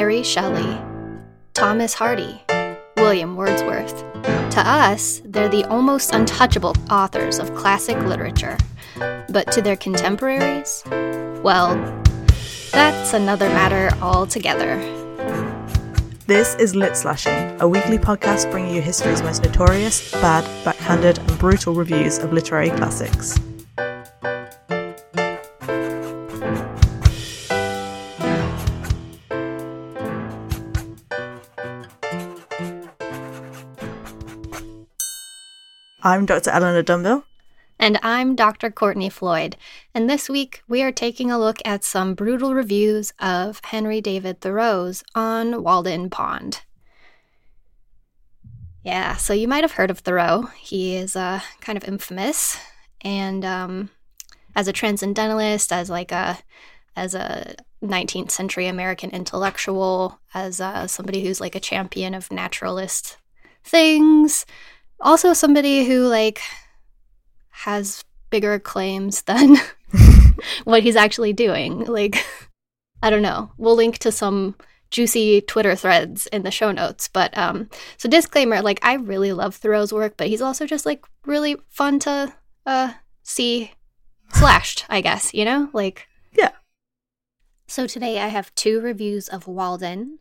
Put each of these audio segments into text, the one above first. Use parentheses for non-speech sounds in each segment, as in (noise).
Mary Shelley, Thomas Hardy, William Wordsworth. To us, they're the almost untouchable authors of classic literature. But to their contemporaries, well, that's another matter altogether. This is Lit Slashing, a weekly podcast bringing you history's most notorious, bad, backhanded, and brutal reviews of literary classics. I'm Dr. Eleanor Dunville. And I'm Dr. Courtney Floyd. And this week we are taking a look at some brutal reviews of Henry David Thoreau's On Walden Pond. Yeah, so you might have heard of Thoreau. He is uh, kind of infamous, and um, as a transcendentalist, as like a as a 19th century American intellectual, as uh, somebody who's like a champion of naturalist things, also somebody who like has bigger claims (laughs) than what he's actually doing. Like, I don't know. We'll link to some juicy Twitter threads in the show notes. But um, so disclaimer, like I really love Thoreau's work, but he's also just like really fun to uh see slashed, I guess, you know? Like Yeah. So today I have two reviews of Walden.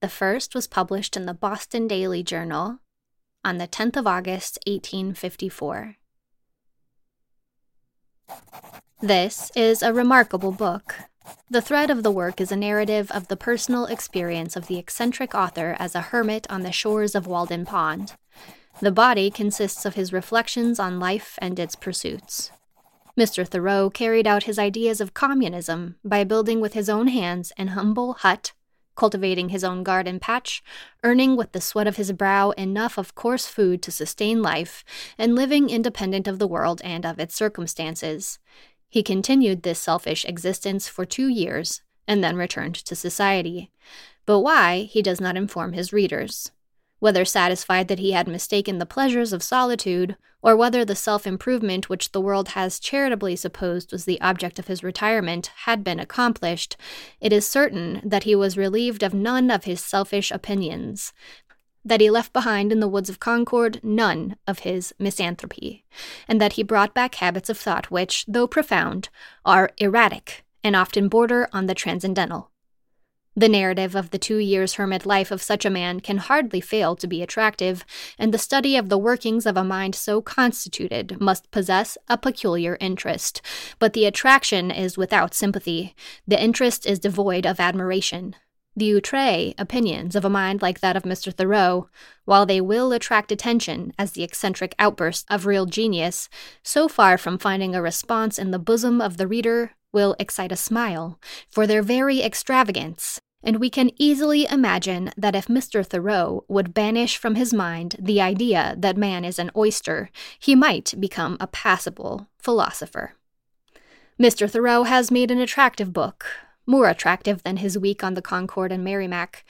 The first was published in the Boston Daily Journal on the 10th of August, 1854. This is a remarkable book. The thread of the work is a narrative of the personal experience of the eccentric author as a hermit on the shores of Walden Pond. The body consists of his reflections on life and its pursuits. Mr. Thoreau carried out his ideas of communism by building with his own hands an humble hut, cultivating his own garden patch, earning with the sweat of his brow enough of coarse food to sustain life, and living independent of the world and of its circumstances. He continued this selfish existence for two years and then returned to society. But why, he does not inform his readers. Whether satisfied that he had mistaken the pleasures of solitude, or whether the self improvement which the world has charitably supposed was the object of his retirement had been accomplished, it is certain that he was relieved of none of his selfish opinions, that he left behind in the woods of Concord none of his misanthropy, and that he brought back habits of thought which, though profound, are erratic and often border on the transcendental. The narrative of the two years' hermit life of such a man can hardly fail to be attractive, and the study of the workings of a mind so constituted must possess a peculiar interest. But the attraction is without sympathy, the interest is devoid of admiration. The outre opinions of a mind like that of Mr. Thoreau, while they will attract attention as the eccentric outburst of real genius, so far from finding a response in the bosom of the reader, will excite a smile, for their very extravagance, and we can easily imagine that if Mr. Thoreau would banish from his mind the idea that man is an oyster, he might become a passable philosopher. Mr. Thoreau has made an attractive book, more attractive than his week on the Concord and Merrimac,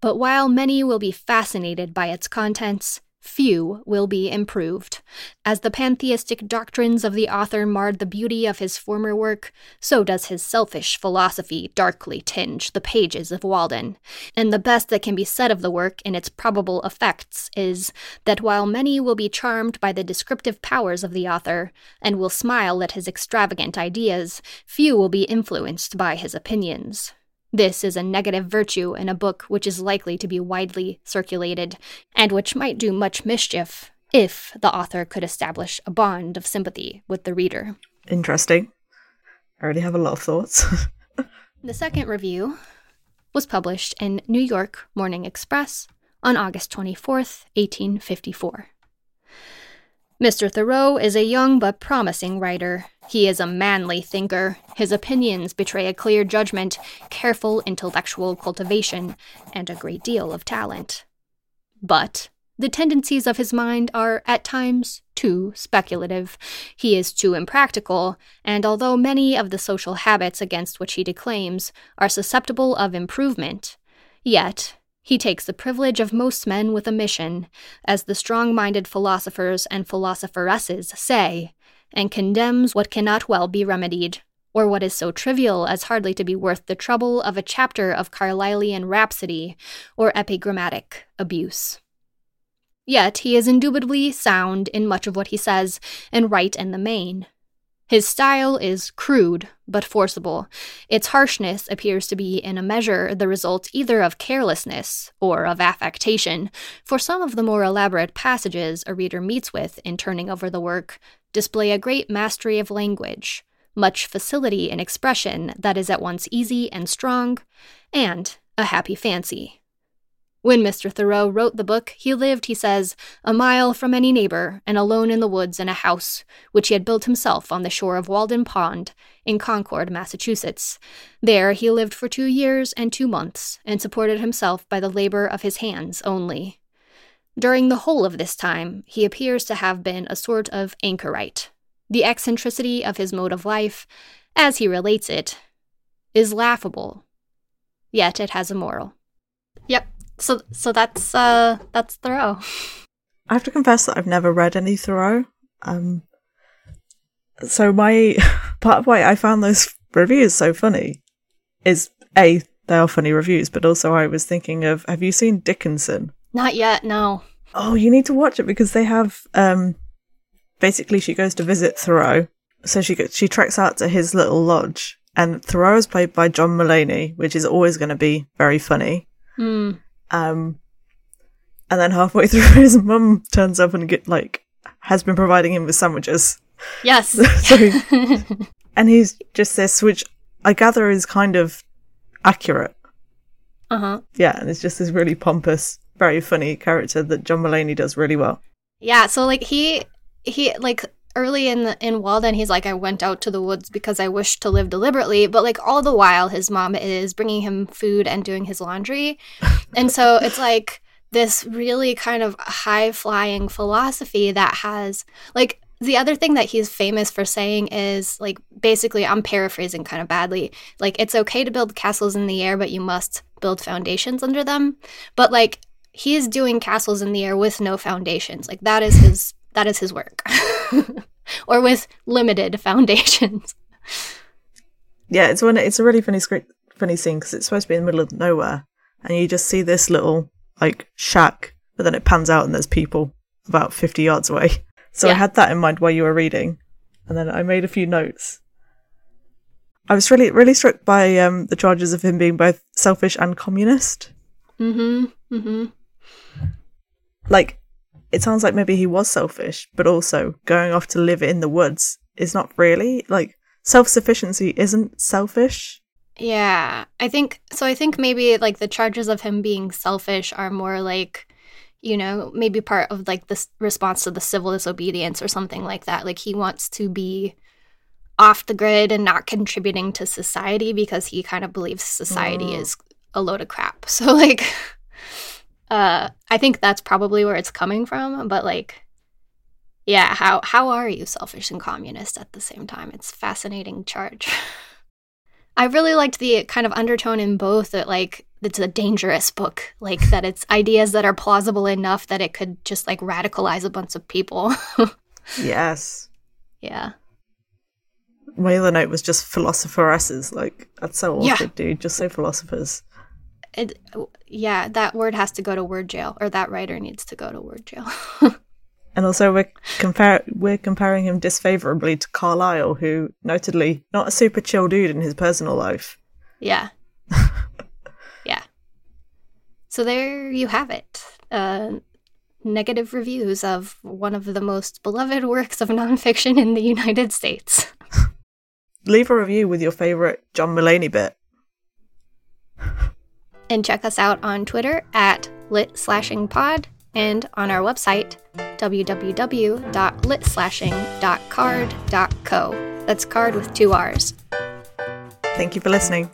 but while many will be fascinated by its contents, few will be improved. As the pantheistic doctrines of the author marred the beauty of his former work, so does his selfish philosophy darkly tinge the pages of Walden. And the best that can be said of the work in its probable effects is that while many will be charmed by the descriptive powers of the author, and will smile at his extravagant ideas, few will be influenced by his opinions. This is a negative virtue in a book which is likely to be widely circulated, and which might do much mischief if the author could establish a bond of sympathy with the reader. Interesting. I already have a lot of thoughts. (laughs) the second review was published in New York Morning Express on August 24th, 1854. Mr. Thoreau is a young but promising writer. He is a manly thinker. His opinions betray a clear judgment, careful intellectual cultivation, and a great deal of talent. But the tendencies of his mind are at times too speculative. He is too impractical, and although many of the social habits against which he declaims are susceptible of improvement, yet he takes the privilege of most men with a mission, as the strong minded philosophers and philosopheresses say, and condemns what cannot well be remedied, or what is so trivial as hardly to be worth the trouble of a chapter of Carlylean rhapsody or epigrammatic abuse. Yet he is indubitably sound in much of what he says and right in the main. His style is crude but forcible. Its harshness appears to be in a measure the result either of carelessness or of affectation, for some of the more elaborate passages a reader meets with in turning over the work display a great mastery of language, much facility in expression that is at once easy and strong, and a happy fancy. When Mr. Thoreau wrote the book, he lived, he says, a mile from any neighbor and alone in the woods in a house, which he had built himself on the shore of Walden Pond in Concord, Massachusetts. There he lived for two years and two months, and supported himself by the labor of his hands only. During the whole of this time, he appears to have been a sort of anchorite. The eccentricity of his mode of life, as he relates it, is laughable, yet it has a moral. Yep, so so that's uh that's Thoreau. I have to confess that I've never read any Thoreau. Um, so my (laughs) part of why I found those reviews so funny is a they are funny reviews, but also I was thinking of have you seen Dickinson? Not yet, no. Oh, you need to watch it because they have um basically she goes to visit Thoreau, so she she treks out to his little lodge, and Thoreau is played by John Mulaney, which is always going to be very funny. Hmm. Um, and then halfway (laughs) through, his mum turns up and get like has been providing him with sandwiches. Yes. (laughs) so, (laughs) and he's just this, which I gather is kind of accurate. Uh huh. Yeah, and it's just this really pompous, very funny character that John Mulaney does really well. Yeah. So like he he like early in the, in Walden, he's like, I went out to the woods because I wished to live deliberately. But like all the while, his mom is bringing him food and doing his laundry, (laughs) and so it's like this really kind of high flying philosophy that has like the other thing that he's famous for saying is like basically I'm paraphrasing kind of badly like it's okay to build castles in the air but you must build foundations under them. But like he's doing castles in the air with no foundations. Like that is his that is his work (laughs) (laughs) or with limited foundations Yeah, it's one. It's a really funny script, funny scene because it's supposed to be in the middle of nowhere, and you just see this little like shack, but then it pans out and there's people about fifty yards away. (laughs) So I had that in mind while you were reading, and then I made a few notes. I was really, really struck by um, the charges of him being both selfish and communist. mm-hmm mm-hmm Like, it sounds like maybe he was selfish, but also going off to live in the woods is not really like self sufficiency isn't selfish. Yeah, I think so. I think maybe like the charges of him being selfish are more like, you know, maybe part of like this response to the civil disobedience or something like that. Like he wants to be off the grid and not contributing to society because he kind of believes society Mm. is a load of crap. (laughs) So like, uh, I think that's probably where it's coming from. But like, yeah, how how are you selfish and communist at the same time? It's fascinating charge. (laughs) I really liked the kind of undertone in both that like it's a dangerous book, like that it's ideas that are plausible enough that it could just like radicalize a bunch of people. (laughs) Yes. yeah. My other note was just philosopheresses. Like, that's so Yeah. awkward, dude. Just say philosophers. It, yeah, that word has to go to word jail or that writer needs to go to word jail. (laughs) And also, we're compare we're comparing him disfavorably to Carlyle, who, notably, not a super chill dude in his personal life. yeah. (laughs) yeah. So there you have it. Uh, negative reviews of one of the most beloved works of nonfiction in the United States. (laughs) Leave a review with your favorite John Mulaney bit. And check us out on Twitter at lit slashing pod and on our website www.litslashing.carrd.co. That's card with two R's. Thank you for listening.